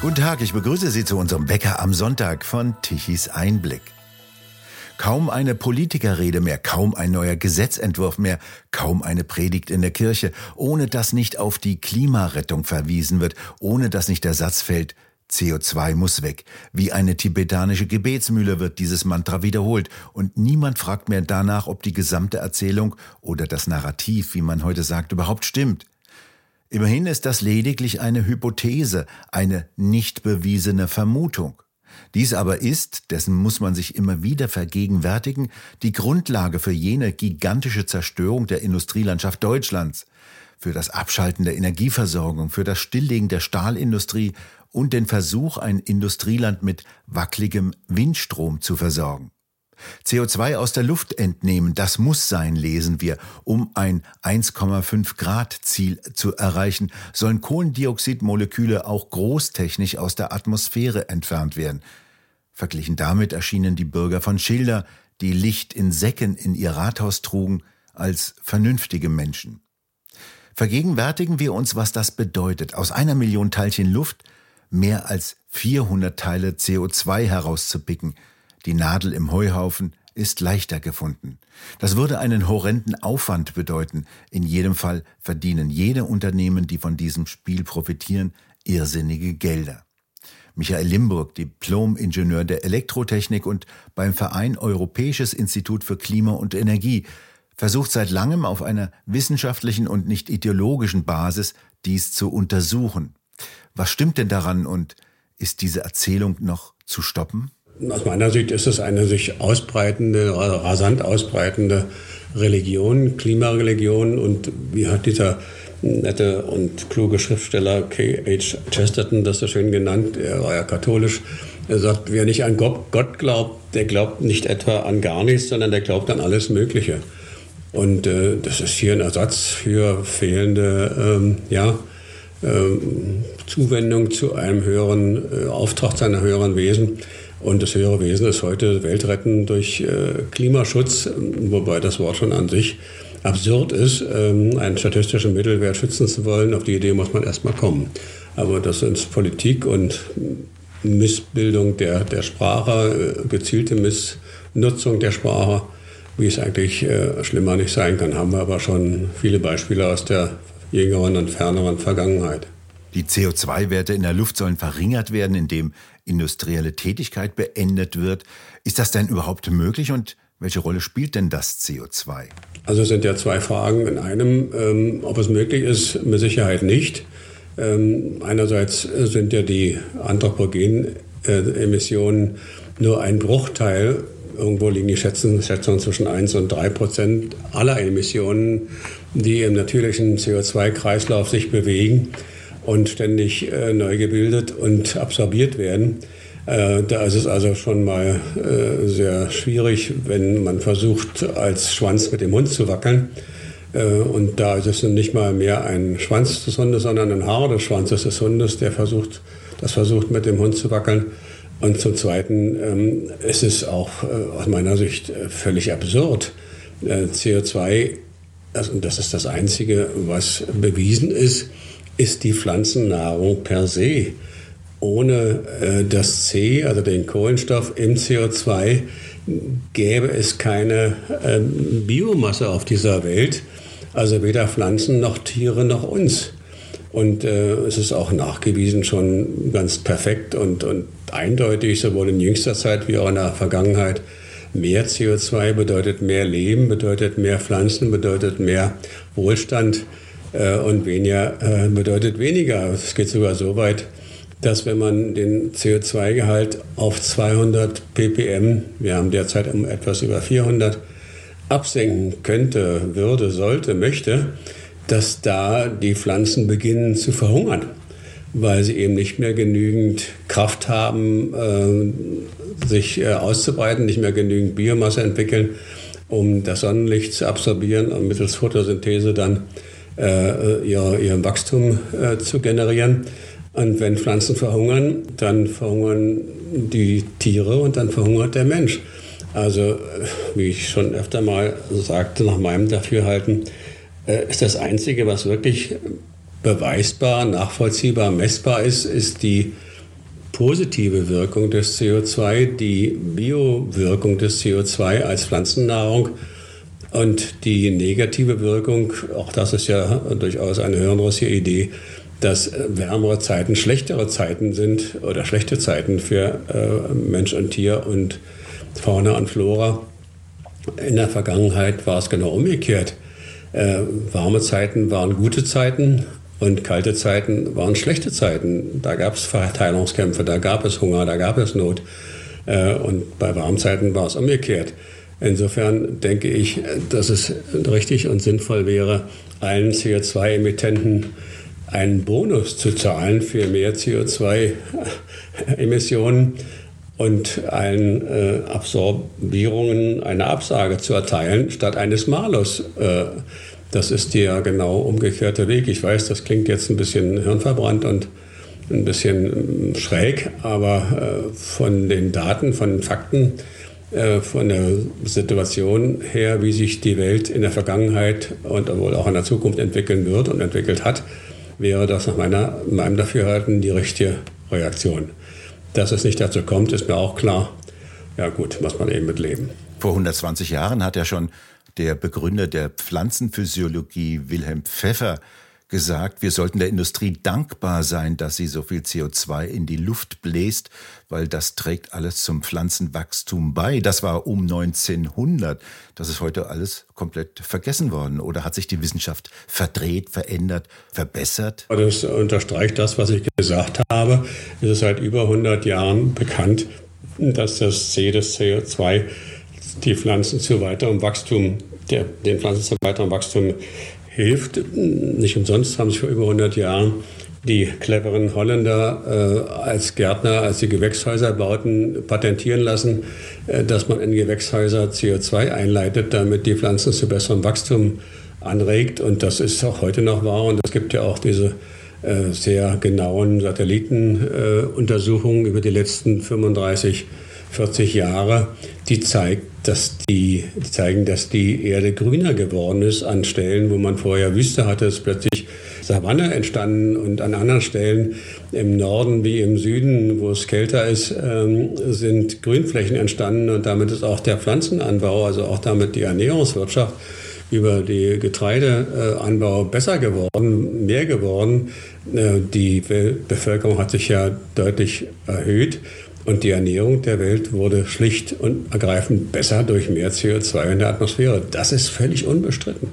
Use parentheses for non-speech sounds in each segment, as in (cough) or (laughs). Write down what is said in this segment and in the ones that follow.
Guten Tag, ich begrüße Sie zu unserem Wecker am Sonntag von Tichys Einblick. Kaum eine Politikerrede mehr, kaum ein neuer Gesetzentwurf mehr, kaum eine Predigt in der Kirche, ohne dass nicht auf die Klimarettung verwiesen wird, ohne dass nicht der Satz fällt, CO2 muss weg. Wie eine tibetanische Gebetsmühle wird dieses Mantra wiederholt und niemand fragt mehr danach, ob die gesamte Erzählung oder das Narrativ, wie man heute sagt, überhaupt stimmt. Immerhin ist das lediglich eine Hypothese, eine nicht bewiesene Vermutung. Dies aber ist, dessen muss man sich immer wieder vergegenwärtigen, die Grundlage für jene gigantische Zerstörung der Industrielandschaft Deutschlands, für das Abschalten der Energieversorgung, für das Stilllegen der Stahlindustrie und den Versuch, ein Industrieland mit wackeligem Windstrom zu versorgen. CO2 aus der Luft entnehmen, das muss sein, lesen wir. Um ein 1,5 Grad Ziel zu erreichen, sollen Kohlendioxidmoleküle auch großtechnisch aus der Atmosphäre entfernt werden. Verglichen damit erschienen die Bürger von Schilder, die Licht in Säcken in ihr Rathaus trugen, als vernünftige Menschen. Vergegenwärtigen wir uns, was das bedeutet, aus einer Million Teilchen Luft mehr als 400 Teile CO2 herauszupicken – die Nadel im Heuhaufen ist leichter gefunden. Das würde einen horrenden Aufwand bedeuten. In jedem Fall verdienen jede Unternehmen, die von diesem Spiel profitieren, irrsinnige Gelder. Michael Limburg, Diplom-Ingenieur der Elektrotechnik und beim Verein Europäisches Institut für Klima und Energie, versucht seit langem auf einer wissenschaftlichen und nicht ideologischen Basis dies zu untersuchen. Was stimmt denn daran und ist diese Erzählung noch zu stoppen? Aus meiner Sicht ist es eine sich ausbreitende, rasant ausbreitende Religion, Klimareligion. Und wie hat dieser nette und kluge Schriftsteller K.H. Chesterton das so schön genannt, er war ja katholisch, er sagt, wer nicht an Gott glaubt, der glaubt nicht etwa an gar nichts, sondern der glaubt an alles Mögliche. Und äh, das ist hier ein Ersatz für fehlende ähm, ja, ähm, Zuwendung zu einem höheren äh, Auftrag, zu einem höheren Wesen. Und das höhere Wesen ist heute Weltretten durch äh, Klimaschutz, wobei das Wort schon an sich absurd ist, ähm, einen statistischen Mittelwert schützen zu wollen. Auf die Idee muss man erstmal kommen. Aber das ist Politik und Missbildung der, der Sprache, äh, gezielte Missnutzung der Sprache, wie es eigentlich äh, schlimmer nicht sein kann, haben wir aber schon viele Beispiele aus der jüngeren und ferneren Vergangenheit. Die CO2-Werte in der Luft sollen verringert werden, indem industrielle Tätigkeit beendet wird. Ist das denn überhaupt möglich und welche Rolle spielt denn das CO2? Also es sind ja zwei Fragen in einem. Ähm, ob es möglich ist, mit Sicherheit nicht. Ähm, einerseits sind ja die anthropogenen äh, Emissionen nur ein Bruchteil. Irgendwo liegen die Schätzungen, Schätzungen zwischen 1 und 3 Prozent aller Emissionen, die im natürlichen CO2-Kreislauf sich bewegen und ständig äh, neu gebildet und absorbiert werden. Äh, da ist es also schon mal äh, sehr schwierig, wenn man versucht, als Schwanz mit dem Hund zu wackeln. Äh, und da ist es nicht mal mehr ein Schwanz des Hundes, sondern ein Haar des Schwanzes des Hundes, der versucht, das versucht mit dem Hund zu wackeln. Und zum Zweiten ähm, ist es auch äh, aus meiner Sicht völlig absurd. CO2, also, und das ist das Einzige, was bewiesen ist, ist die Pflanzennahrung per se. Ohne äh, das C, also den Kohlenstoff im CO2, gäbe es keine äh, Biomasse auf dieser Welt. Also weder Pflanzen noch Tiere noch uns. Und äh, es ist auch nachgewiesen schon ganz perfekt und, und eindeutig, sowohl in jüngster Zeit wie auch in der Vergangenheit. Mehr CO2 bedeutet mehr Leben, bedeutet mehr Pflanzen, bedeutet mehr Wohlstand. Äh, und weniger äh, bedeutet weniger. Es geht sogar so weit, dass wenn man den CO2-Gehalt auf 200 ppm, wir haben derzeit um etwas über 400, absenken könnte, würde, sollte, möchte, dass da die Pflanzen beginnen zu verhungern, weil sie eben nicht mehr genügend Kraft haben, äh, sich auszubreiten, nicht mehr genügend Biomasse entwickeln, um das Sonnenlicht zu absorbieren und mittels Photosynthese dann äh, ihr, ihr Wachstum äh, zu generieren. Und wenn Pflanzen verhungern, dann verhungern die Tiere und dann verhungert der Mensch. Also, äh, wie ich schon öfter mal sagte, nach meinem Dafürhalten, äh, ist das Einzige, was wirklich beweisbar, nachvollziehbar, messbar ist, ist die positive Wirkung des CO2, die Biowirkung des CO2 als Pflanzennahrung und die negative Wirkung, auch das ist ja durchaus eine hirnrissige Idee, dass wärmere Zeiten schlechtere Zeiten sind oder schlechte Zeiten für äh, Mensch und Tier und Fauna und Flora. In der Vergangenheit war es genau umgekehrt. Äh, warme Zeiten waren gute Zeiten und kalte Zeiten waren schlechte Zeiten. Da gab es Verteilungskämpfe, da gab es Hunger, da gab es Not. Äh, und bei Warmzeiten war es umgekehrt. Insofern denke ich, dass es richtig und sinnvoll wäre, allen CO2-Emittenten einen Bonus zu zahlen für mehr CO2-Emissionen und allen äh, Absorbierungen eine Absage zu erteilen, statt eines Malus. Äh, das ist der genau umgekehrte Weg. Ich weiß, das klingt jetzt ein bisschen hirnverbrannt und ein bisschen schräg, aber äh, von den Daten, von den Fakten, von der Situation her, wie sich die Welt in der Vergangenheit und wohl auch in der Zukunft entwickeln wird und entwickelt hat, wäre das nach meiner, meinem Dafürhalten die richtige Reaktion. Dass es nicht dazu kommt, ist mir auch klar. Ja gut, muss man eben mit leben. Vor 120 Jahren hat ja schon der Begründer der Pflanzenphysiologie Wilhelm Pfeffer gesagt, wir sollten der Industrie dankbar sein, dass sie so viel CO2 in die Luft bläst, weil das trägt alles zum Pflanzenwachstum bei. Das war um 1900. Das ist heute alles komplett vergessen worden. Oder hat sich die Wissenschaft verdreht, verändert, verbessert? Das unterstreicht das, was ich gesagt habe. Es ist seit über 100 Jahren bekannt, dass das C des CO2 die Pflanzen zu weiterem Wachstum, der, den Pflanzen zu weiterem Wachstum hilft. Nicht umsonst haben sich vor über 100 Jahren die cleveren Holländer äh, als Gärtner, als sie Gewächshäuser bauten, patentieren lassen, äh, dass man in Gewächshäuser CO2 einleitet, damit die Pflanzen zu besserem Wachstum anregt. Und das ist auch heute noch wahr. Und es gibt ja auch diese äh, sehr genauen Satellitenuntersuchungen über die letzten 35 Jahre 40 Jahre, die zeigt, dass die, zeigen, dass die Erde grüner geworden ist an Stellen, wo man vorher Wüste hatte, ist plötzlich Savanne entstanden und an anderen Stellen im Norden wie im Süden, wo es kälter ist, ähm, sind Grünflächen entstanden und damit ist auch der Pflanzenanbau, also auch damit die Ernährungswirtschaft über die Getreideanbau besser geworden, mehr geworden. Äh, die Bevölkerung hat sich ja deutlich erhöht. Und die Ernährung der Welt wurde schlicht und ergreifend besser durch mehr CO2 in der Atmosphäre. Das ist völlig unbestritten.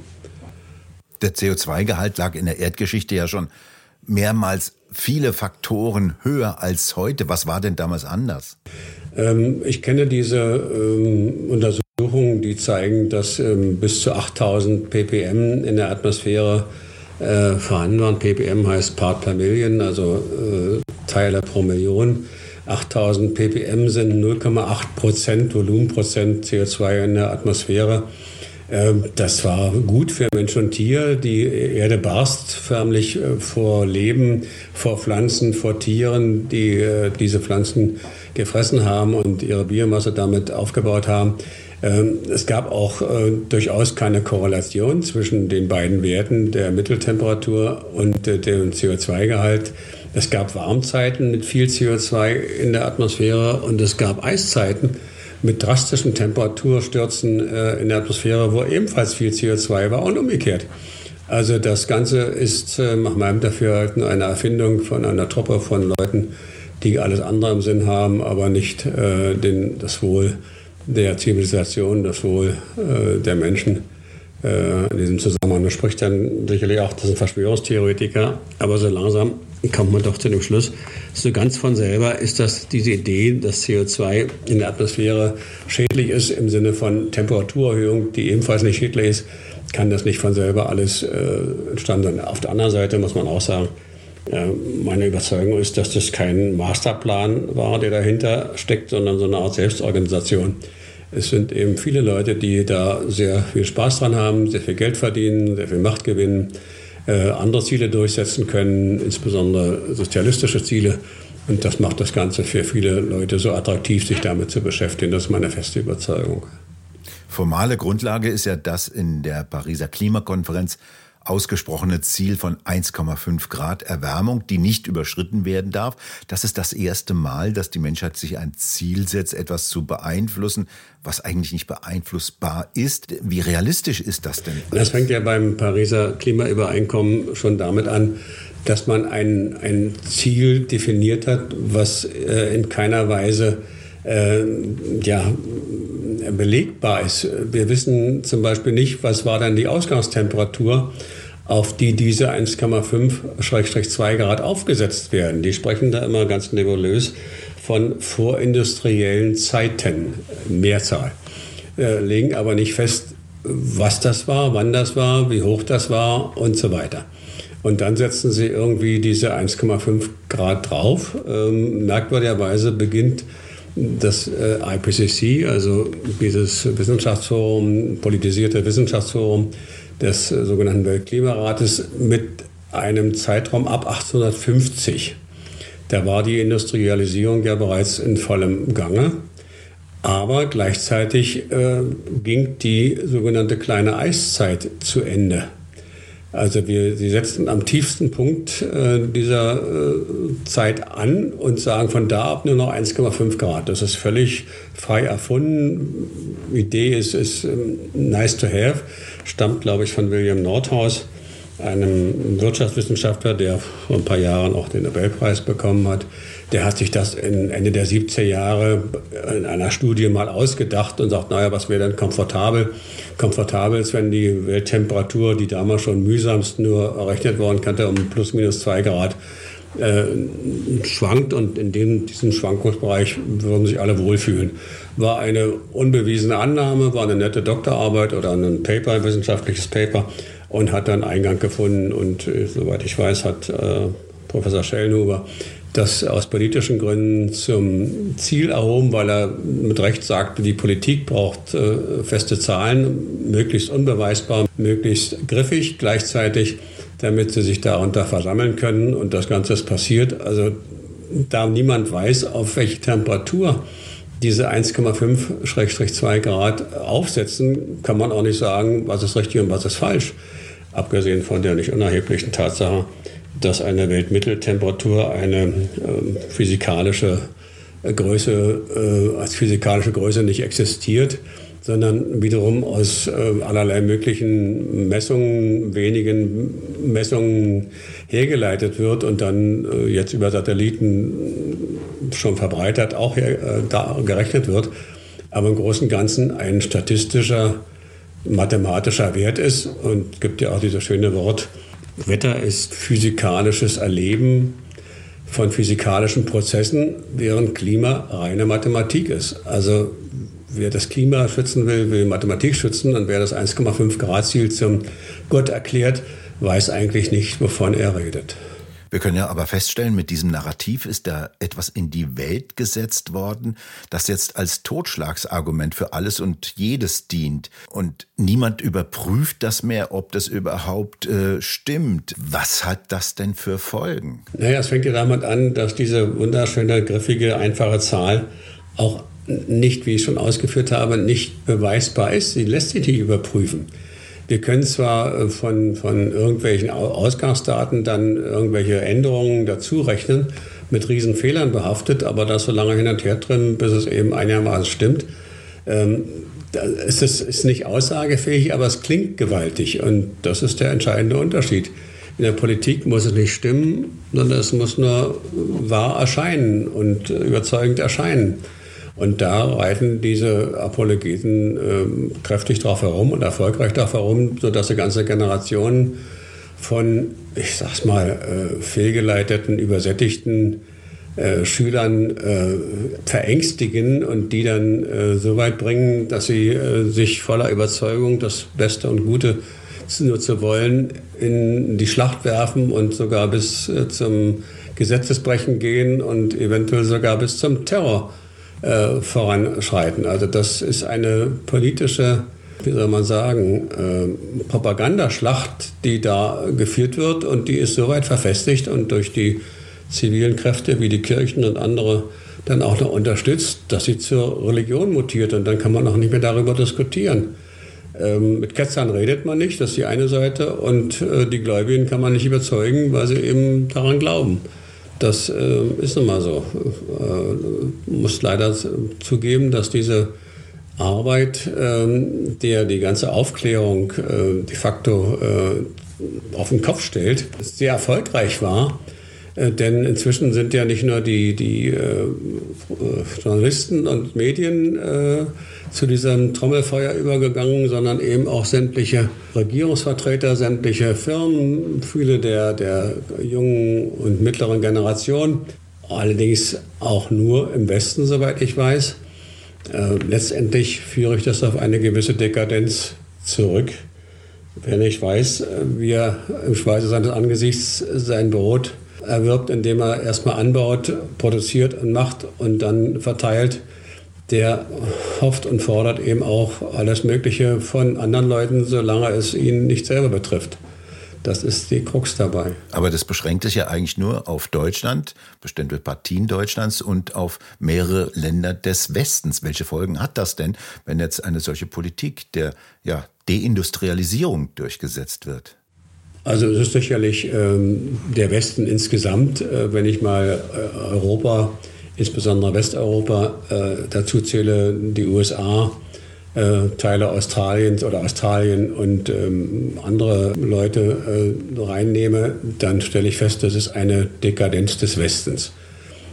Der CO2-Gehalt lag in der Erdgeschichte ja schon mehrmals viele Faktoren höher als heute. Was war denn damals anders? Ähm, ich kenne diese ähm, Untersuchungen, die zeigen, dass ähm, bis zu 8000 ppm in der Atmosphäre äh, vorhanden waren. ppm heißt Part per Million, also äh, Teile pro Million. 8000 ppm sind 0,8 Prozent Volumenprozent CO2 in der Atmosphäre. Ähm, das war gut für Mensch und Tier. Die Erde barst förmlich äh, vor Leben, vor Pflanzen, vor Tieren, die äh, diese Pflanzen gefressen haben und ihre Biomasse damit aufgebaut haben. Ähm, es gab auch äh, durchaus keine Korrelation zwischen den beiden Werten der Mitteltemperatur und dem CO2-Gehalt. Es gab Warmzeiten mit viel CO2 in der Atmosphäre und es gab Eiszeiten mit drastischen Temperaturstürzen äh, in der Atmosphäre, wo ebenfalls viel CO2 war und umgekehrt. Also das Ganze ist äh, nach meinem Dafürhalten eine Erfindung von einer Truppe von Leuten, die alles andere im Sinn haben, aber nicht äh, den, das Wohl der Zivilisation, das Wohl äh, der Menschen äh, in diesem Zusammenhang. Man spricht dann sicherlich auch, das sind Verschwörungstheoretiker, aber so langsam kommt man doch zu dem Schluss, so ganz von selber ist das diese Idee, dass CO2 in der Atmosphäre schädlich ist im Sinne von Temperaturerhöhung, die ebenfalls nicht schädlich ist, kann das nicht von selber alles äh, entstanden sein. Auf der anderen Seite muss man auch sagen, äh, meine Überzeugung ist, dass das kein Masterplan war, der dahinter steckt, sondern so eine Art Selbstorganisation. Es sind eben viele Leute, die da sehr viel Spaß dran haben, sehr viel Geld verdienen, sehr viel Macht gewinnen äh, andere Ziele durchsetzen können, insbesondere sozialistische Ziele. Und das macht das Ganze für viele Leute so attraktiv, sich damit zu beschäftigen. Das ist meine feste Überzeugung. Formale Grundlage ist ja, dass in der Pariser Klimakonferenz ausgesprochene Ziel von 1,5 Grad Erwärmung, die nicht überschritten werden darf. Das ist das erste Mal, dass die Menschheit sich ein Ziel setzt, etwas zu beeinflussen, was eigentlich nicht beeinflussbar ist. Wie realistisch ist das denn? Das fängt ja beim Pariser Klimaübereinkommen schon damit an, dass man ein, ein Ziel definiert hat, was äh, in keiner Weise äh, ja, belegbar ist. Wir wissen zum Beispiel nicht, was war dann die Ausgangstemperatur, auf die diese 1,5-2 Grad aufgesetzt werden. Die sprechen da immer ganz nebulös von vorindustriellen Zeiten, Mehrzahl, äh, legen aber nicht fest, was das war, wann das war, wie hoch das war und so weiter. Und dann setzen sie irgendwie diese 1,5 Grad drauf. Ähm, merkwürdigerweise beginnt das äh, IPCC, also dieses Wissenschaftsforum, politisierte Wissenschaftsforum des äh, sogenannten Weltklimarates mit einem Zeitraum ab 1850. Da war die Industrialisierung ja bereits in vollem Gange. Aber gleichzeitig äh, ging die sogenannte kleine Eiszeit zu Ende. Also wir, sie setzen am tiefsten Punkt äh, dieser äh, Zeit an und sagen von da ab nur noch 1,5 Grad. Das ist völlig frei erfunden. Idee ist, ist ähm, nice to have, stammt, glaube ich, von William Nordhaus, einem Wirtschaftswissenschaftler, der vor ein paar Jahren auch den Nobelpreis bekommen hat der hat sich das in Ende der 70er Jahre in einer Studie mal ausgedacht und sagt, naja, was wäre denn komfortabel? Komfortabel ist, wenn die Welttemperatur, die damals schon mühsamst nur errechnet worden kannte, um plus minus zwei Grad äh, schwankt und in dem, diesem Schwankungsbereich würden sich alle wohlfühlen. War eine unbewiesene Annahme, war eine nette Doktorarbeit oder ein Paper, ein wissenschaftliches Paper und hat dann Eingang gefunden und äh, soweit ich weiß, hat äh, Professor Schellnhuber das aus politischen Gründen zum Ziel erhoben, weil er mit Recht sagte, die Politik braucht äh, feste Zahlen, möglichst unbeweisbar, möglichst griffig gleichzeitig, damit sie sich darunter versammeln können und das Ganze ist passiert. Also da niemand weiß, auf welche Temperatur diese 1,5-2 Grad aufsetzen, kann man auch nicht sagen, was ist richtig und was ist falsch. Abgesehen von der nicht unerheblichen Tatsache, dass eine Weltmitteltemperatur eine äh, physikalische Größe äh, als physikalische Größe nicht existiert, sondern wiederum aus äh, allerlei möglichen Messungen, wenigen Messungen hergeleitet wird und dann äh, jetzt über Satelliten schon verbreitert auch äh, da gerechnet wird. Aber im Großen und Ganzen ein statistischer, mathematischer Wert ist und gibt ja auch dieses schöne Wort, Wetter ist physikalisches Erleben von physikalischen Prozessen, während Klima reine Mathematik ist. Also wer das Klima schützen will, will Mathematik schützen und wer das 1,5 Grad Ziel zum Gott erklärt, weiß eigentlich nicht, wovon er redet. Wir können ja aber feststellen, mit diesem Narrativ ist da etwas in die Welt gesetzt worden, das jetzt als Totschlagsargument für alles und jedes dient. Und niemand überprüft das mehr, ob das überhaupt äh, stimmt. Was hat das denn für Folgen? Naja, es fängt ja damit an, dass diese wunderschöne, griffige, einfache Zahl auch nicht, wie ich schon ausgeführt habe, nicht beweisbar ist. Sie lässt sich nicht überprüfen. Wir können zwar äh, von, von irgendwelchen Ausgangsdaten dann irgendwelche Änderungen dazu rechnen, mit Riesenfehlern behaftet, aber das so lange hin und her drin, bis es eben einigermaßen stimmt. Ähm, ist es ist nicht aussagefähig, aber es klingt gewaltig und das ist der entscheidende Unterschied. In der Politik muss es nicht stimmen, sondern es muss nur wahr erscheinen und überzeugend erscheinen. Und da reiten diese Apologeten äh, kräftig drauf herum und erfolgreich drauf herum, sodass eine ganze Generation von, ich sag's mal, äh, fehlgeleiteten, übersättigten äh, Schülern äh, verängstigen und die dann äh, so weit bringen, dass sie äh, sich voller Überzeugung das Beste und Gute nur zu wollen, in die Schlacht werfen und sogar bis äh, zum Gesetzesbrechen gehen und eventuell sogar bis zum Terror äh, voranschreiten. Also das ist eine politische, wie soll man sagen, äh, Propagandaschlacht, die da geführt wird und die ist soweit verfestigt und durch die zivilen Kräfte wie die Kirchen und andere dann auch noch unterstützt, dass sie zur Religion mutiert und dann kann man auch nicht mehr darüber diskutieren. Ähm, mit Ketzern redet man nicht, das ist die eine Seite. Und äh, die Gläubigen kann man nicht überzeugen, weil sie eben daran glauben. Das äh, ist nun mal so. Äh, muss leider zugeben, dass diese Arbeit, ähm, der die ganze Aufklärung äh, de facto äh, auf den Kopf stellt, sehr erfolgreich war. Äh, denn inzwischen sind ja nicht nur die, die äh, Journalisten und Medien äh, zu diesem Trommelfeuer übergegangen, sondern eben auch sämtliche Regierungsvertreter, sämtliche Firmen, viele der, der jungen und mittleren Generation. Allerdings auch nur im Westen, soweit ich weiß. Äh, letztendlich führe ich das auf eine gewisse Dekadenz zurück. Wenn ich weiß, äh, wie er im Schweiße seines Angesichts sein Brot erwirbt, indem er erstmal anbaut, produziert und macht und dann verteilt, der hofft und fordert eben auch alles Mögliche von anderen Leuten, solange es ihn nicht selber betrifft. Das ist die Krux dabei. Aber das beschränkt sich ja eigentlich nur auf Deutschland, bestimmte Partien Deutschlands und auf mehrere Länder des Westens. Welche Folgen hat das denn, wenn jetzt eine solche Politik der ja, Deindustrialisierung durchgesetzt wird? Also es ist sicherlich ähm, der Westen insgesamt, äh, wenn ich mal äh, Europa, insbesondere Westeuropa, äh, dazu zähle, die USA, äh, Teile Australiens oder Australien und ähm, andere Leute äh, reinnehme, dann stelle ich fest, das ist eine Dekadenz des Westens,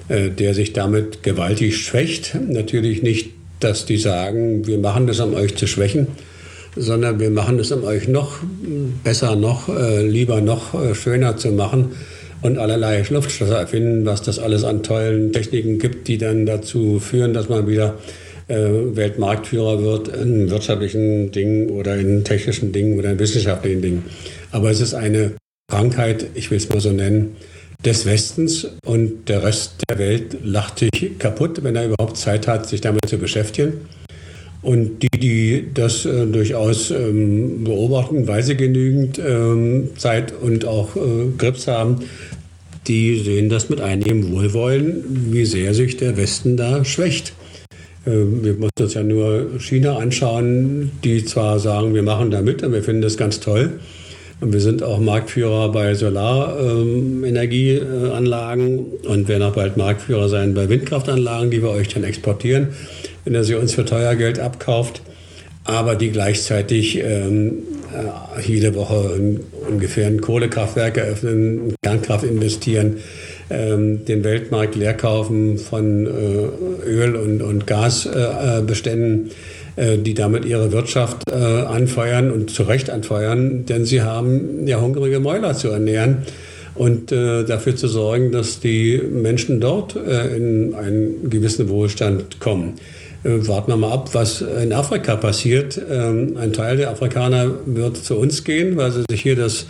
äh, der sich damit gewaltig schwächt. Natürlich nicht, dass die sagen, wir machen das, um euch zu schwächen, sondern wir machen es, um euch noch besser, noch äh, lieber, noch äh, schöner zu machen und allerlei Luftschlösser erfinden, was das alles an tollen Techniken gibt, die dann dazu führen, dass man wieder äh, Weltmarktführer wird in wirtschaftlichen Dingen oder in technischen Dingen oder in wissenschaftlichen Dingen. Aber es ist eine Krankheit, ich will es mal so nennen, des Westens und der Rest der Welt lacht sich kaputt, wenn er überhaupt Zeit hat, sich damit zu beschäftigen. Und die, die das äh, durchaus ähm, beobachten, weil sie genügend ähm, Zeit und auch äh, Grips haben, die sehen das mit einigem Wohlwollen, wie sehr sich der Westen da schwächt. Äh, wir müssen uns ja nur China anschauen, die zwar sagen, wir machen da mit und wir finden das ganz toll. Und wir sind auch Marktführer bei Solarenergieanlagen äh, und werden auch bald Marktführer sein bei Windkraftanlagen, die wir euch dann exportieren wenn er sie uns für teuer Geld abkauft, aber die gleichzeitig ähm, äh, jede Woche ungefähr ein Kohlekraftwerk eröffnen, Kernkraft investieren, ähm, den Weltmarkt leer kaufen von äh, Öl- und, und Gasbeständen, äh, äh, die damit ihre Wirtschaft äh, anfeuern und zu Recht anfeuern, denn sie haben ja hungrige Mäuler zu ernähren und äh, dafür zu sorgen, dass die Menschen dort äh, in einen gewissen Wohlstand kommen. Äh, warten wir mal ab, was in Afrika passiert. Ähm, ein Teil der Afrikaner wird zu uns gehen, weil sie sich hier das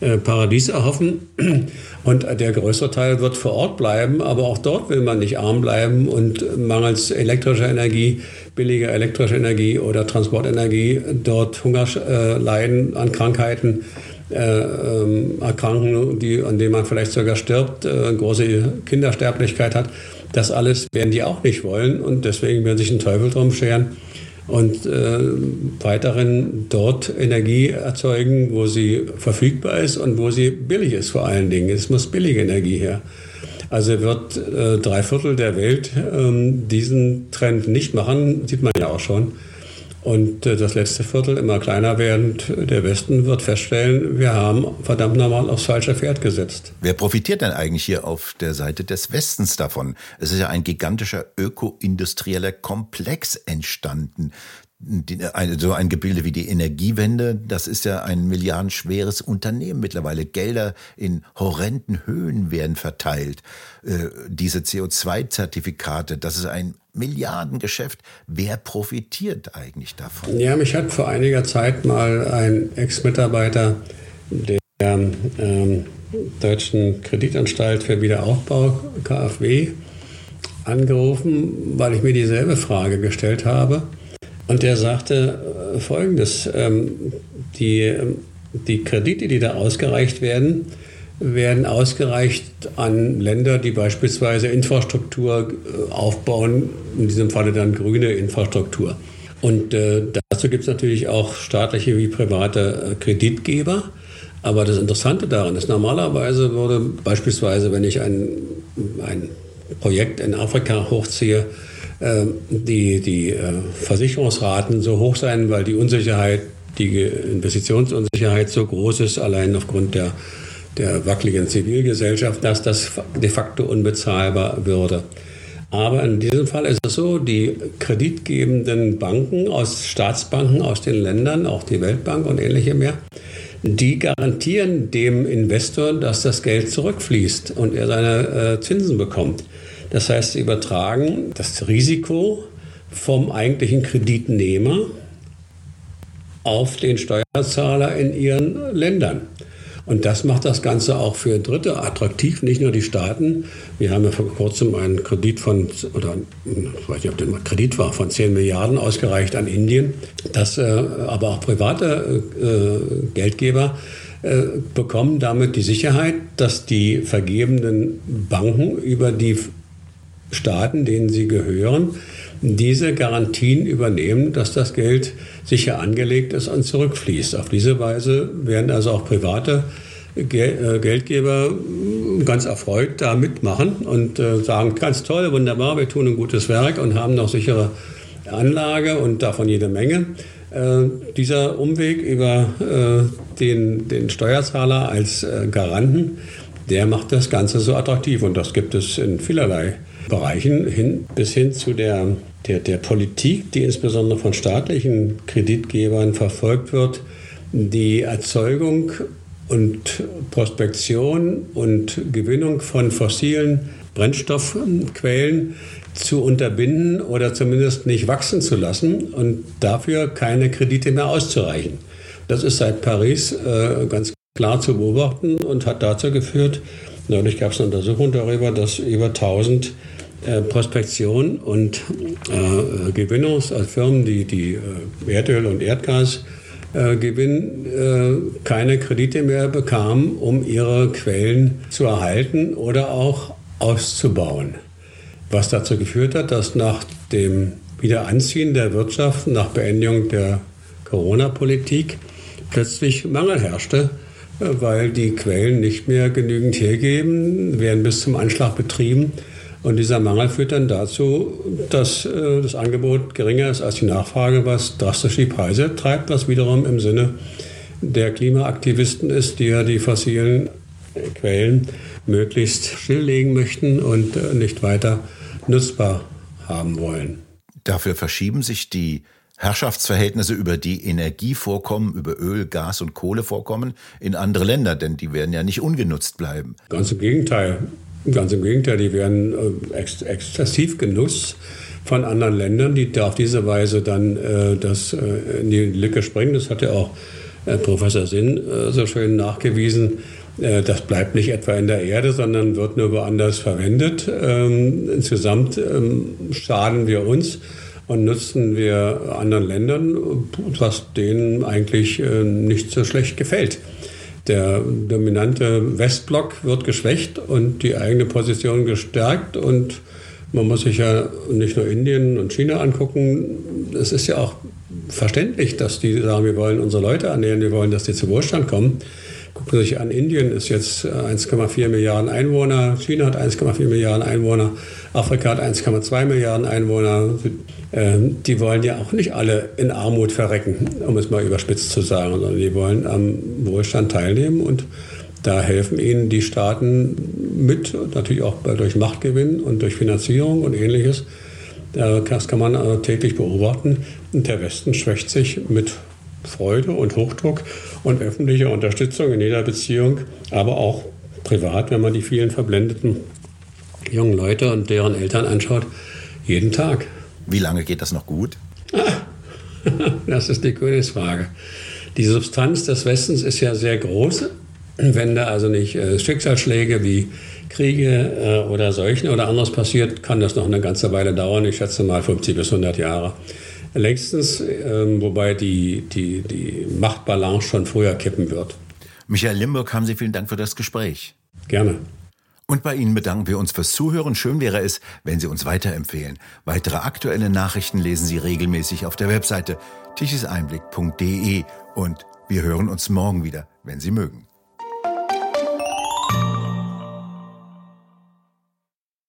äh, Paradies erhoffen. (clears throat) Und der größere Teil wird vor Ort bleiben, aber auch dort will man nicht arm bleiben und mangels elektrischer Energie, billiger elektrischer Energie oder Transportenergie dort Hunger äh, leiden an Krankheiten. Äh, ähm, erkranken, die, an denen man vielleicht sogar stirbt, äh, große Kindersterblichkeit hat. Das alles werden die auch nicht wollen und deswegen werden sich ein Teufel drum scheren und äh, weiterhin dort Energie erzeugen, wo sie verfügbar ist und wo sie billig ist vor allen Dingen. Es muss billige Energie her. Also wird äh, drei Viertel der Welt ähm, diesen Trend nicht machen, sieht man ja auch schon. Und äh, das letzte Viertel immer kleiner werdend, der Westen wird feststellen, wir haben verdammt normal aufs falsche Pferd gesetzt. Wer profitiert denn eigentlich hier auf der Seite des Westens davon? Es ist ja ein gigantischer öko-industrieller Komplex entstanden. So ein Gebilde wie die Energiewende, das ist ja ein milliardenschweres Unternehmen mittlerweile. Gelder in horrenden Höhen werden verteilt. Äh, diese CO2-Zertifikate, das ist ein Milliardengeschäft. Wer profitiert eigentlich davon? Ja, mich hat vor einiger Zeit mal ein Ex-Mitarbeiter der ähm, Deutschen Kreditanstalt für Wiederaufbau, KfW, angerufen, weil ich mir dieselbe Frage gestellt habe. Und der sagte äh, Folgendes, ähm, die, ähm, die Kredite, die da ausgereicht werden, werden ausgereicht an Länder, die beispielsweise Infrastruktur äh, aufbauen, in diesem Falle dann grüne Infrastruktur. Und äh, dazu gibt es natürlich auch staatliche wie private Kreditgeber. Aber das Interessante daran ist, normalerweise würde beispielsweise, wenn ich ein, ein Projekt in Afrika hochziehe, die, die äh, Versicherungsraten so hoch sein, weil die Unsicherheit, die Investitionsunsicherheit so groß ist, allein aufgrund der, der wackeligen Zivilgesellschaft, dass das de facto unbezahlbar würde. Aber in diesem Fall ist es so, die kreditgebenden Banken aus Staatsbanken aus den Ländern, auch die Weltbank und ähnliche mehr, die garantieren dem Investor, dass das Geld zurückfließt und er seine äh, Zinsen bekommt. Das heißt, sie übertragen das Risiko vom eigentlichen Kreditnehmer auf den Steuerzahler in ihren Ländern. Und das macht das Ganze auch für Dritte attraktiv, nicht nur die Staaten. Wir haben ja vor kurzem einen Kredit von, oder ich weiß nicht, ob das Kredit war, von 10 Milliarden ausgereicht an Indien. Das äh, aber auch private äh, Geldgeber äh, bekommen damit die Sicherheit, dass die vergebenen Banken über die Staaten, denen sie gehören, diese Garantien übernehmen, dass das Geld sicher angelegt ist und zurückfließt. Auf diese Weise werden also auch private äh, Geldgeber ganz erfreut da mitmachen und äh, sagen, ganz toll, wunderbar, wir tun ein gutes Werk und haben noch sichere Anlage und davon jede Menge. Äh, dieser Umweg über den, den Steuerzahler als Garanten, der macht das Ganze so attraktiv und das gibt es in vielerlei Bereichen hin, bis hin zu der, der, der Politik, die insbesondere von staatlichen Kreditgebern verfolgt wird, die Erzeugung und Prospektion und Gewinnung von fossilen Brennstoffquellen zu unterbinden oder zumindest nicht wachsen zu lassen und dafür keine Kredite mehr auszureichen. Das ist seit Paris äh, ganz klar zu beobachten und hat dazu geführt, neulich gab es eine Untersuchung darüber, dass über 1000 äh, Prospektion und äh, Gewinnungsfirmen, die, die äh, Erdöl und Erdgas äh, gewinnen, äh, keine Kredite mehr bekamen, um ihre Quellen zu erhalten oder auch auszubauen. Was dazu geführt hat, dass nach dem Wiederanziehen der Wirtschaft, nach Beendigung der Corona-Politik, plötzlich Mangel herrschte, äh, weil die Quellen nicht mehr genügend hergeben, werden bis zum Anschlag betrieben und dieser Mangel führt dann dazu, dass äh, das Angebot geringer ist als die Nachfrage, was drastisch die Preise treibt, was wiederum im Sinne der Klimaaktivisten ist, die ja die fossilen Quellen möglichst stilllegen möchten und äh, nicht weiter nutzbar haben wollen. Dafür verschieben sich die Herrschaftsverhältnisse über die Energievorkommen, über Öl, Gas und Kohlevorkommen in andere Länder, denn die werden ja nicht ungenutzt bleiben. Ganz im Gegenteil. Ganz im Gegenteil, die werden äh, ex exzessiv genutzt von anderen Ländern, die auf diese Weise dann äh, das äh, in die Lücke springen. Das hat ja auch äh, Professor Sinn äh, so schön nachgewiesen. Äh, das bleibt nicht etwa in der Erde, sondern wird nur woanders verwendet. Ähm, insgesamt ähm, schaden wir uns und nutzen wir anderen Ländern, was denen eigentlich nicht so schlecht gefällt. Der dominante Westblock wird geschwächt und die eigene Position gestärkt. Und man muss sich ja nicht nur Indien und China angucken. Es ist ja auch verständlich, dass die sagen, wir wollen unsere Leute ernähren, wir wollen, dass die zu Wohlstand kommen. Gucken Sie sich an, Indien ist jetzt 1,4 Milliarden Einwohner, China hat 1,4 Milliarden Einwohner, Afrika hat 1,2 Milliarden Einwohner. Ähm, die wollen ja auch nicht alle in Armut verrecken, um es mal überspitzt zu sagen, sondern die wollen am Wohlstand teilnehmen und da helfen ihnen die Staaten mit, natürlich auch durch Machtgewinn und durch Finanzierung und ähnliches. Das kann man äh, täglich beobachten. Und der Westen schwächt sich mit Freude und Hochdruck und öffentlicher Unterstützung in jeder Beziehung, aber auch privat, wenn man die vielen verblendeten jungen Leute und deren Eltern anschaut, jeden Tag. Wie lange geht das noch gut? (laughs) das ist die Königsfrage. Die Substanz des Westens ist ja sehr groß. Wenn da also nicht äh, Schicksalsschläge wie Kriege äh, oder Seuchen oder anderes passiert, kann das noch eine ganze Weile dauern. Ich schätze mal 50 bis 100 Jahre. Längstens, äh, wobei die, die, die Machtbalance schon früher kippen wird. Michael Limburg, haben Sie vielen Dank für das Gespräch. Gerne. Und bei Ihnen bedanken wir uns fürs Zuhören. Schön wäre es, wenn Sie uns weiterempfehlen. Weitere aktuelle Nachrichten lesen Sie regelmäßig auf der Webseite tichiseinblick.de und wir hören uns morgen wieder, wenn Sie mögen.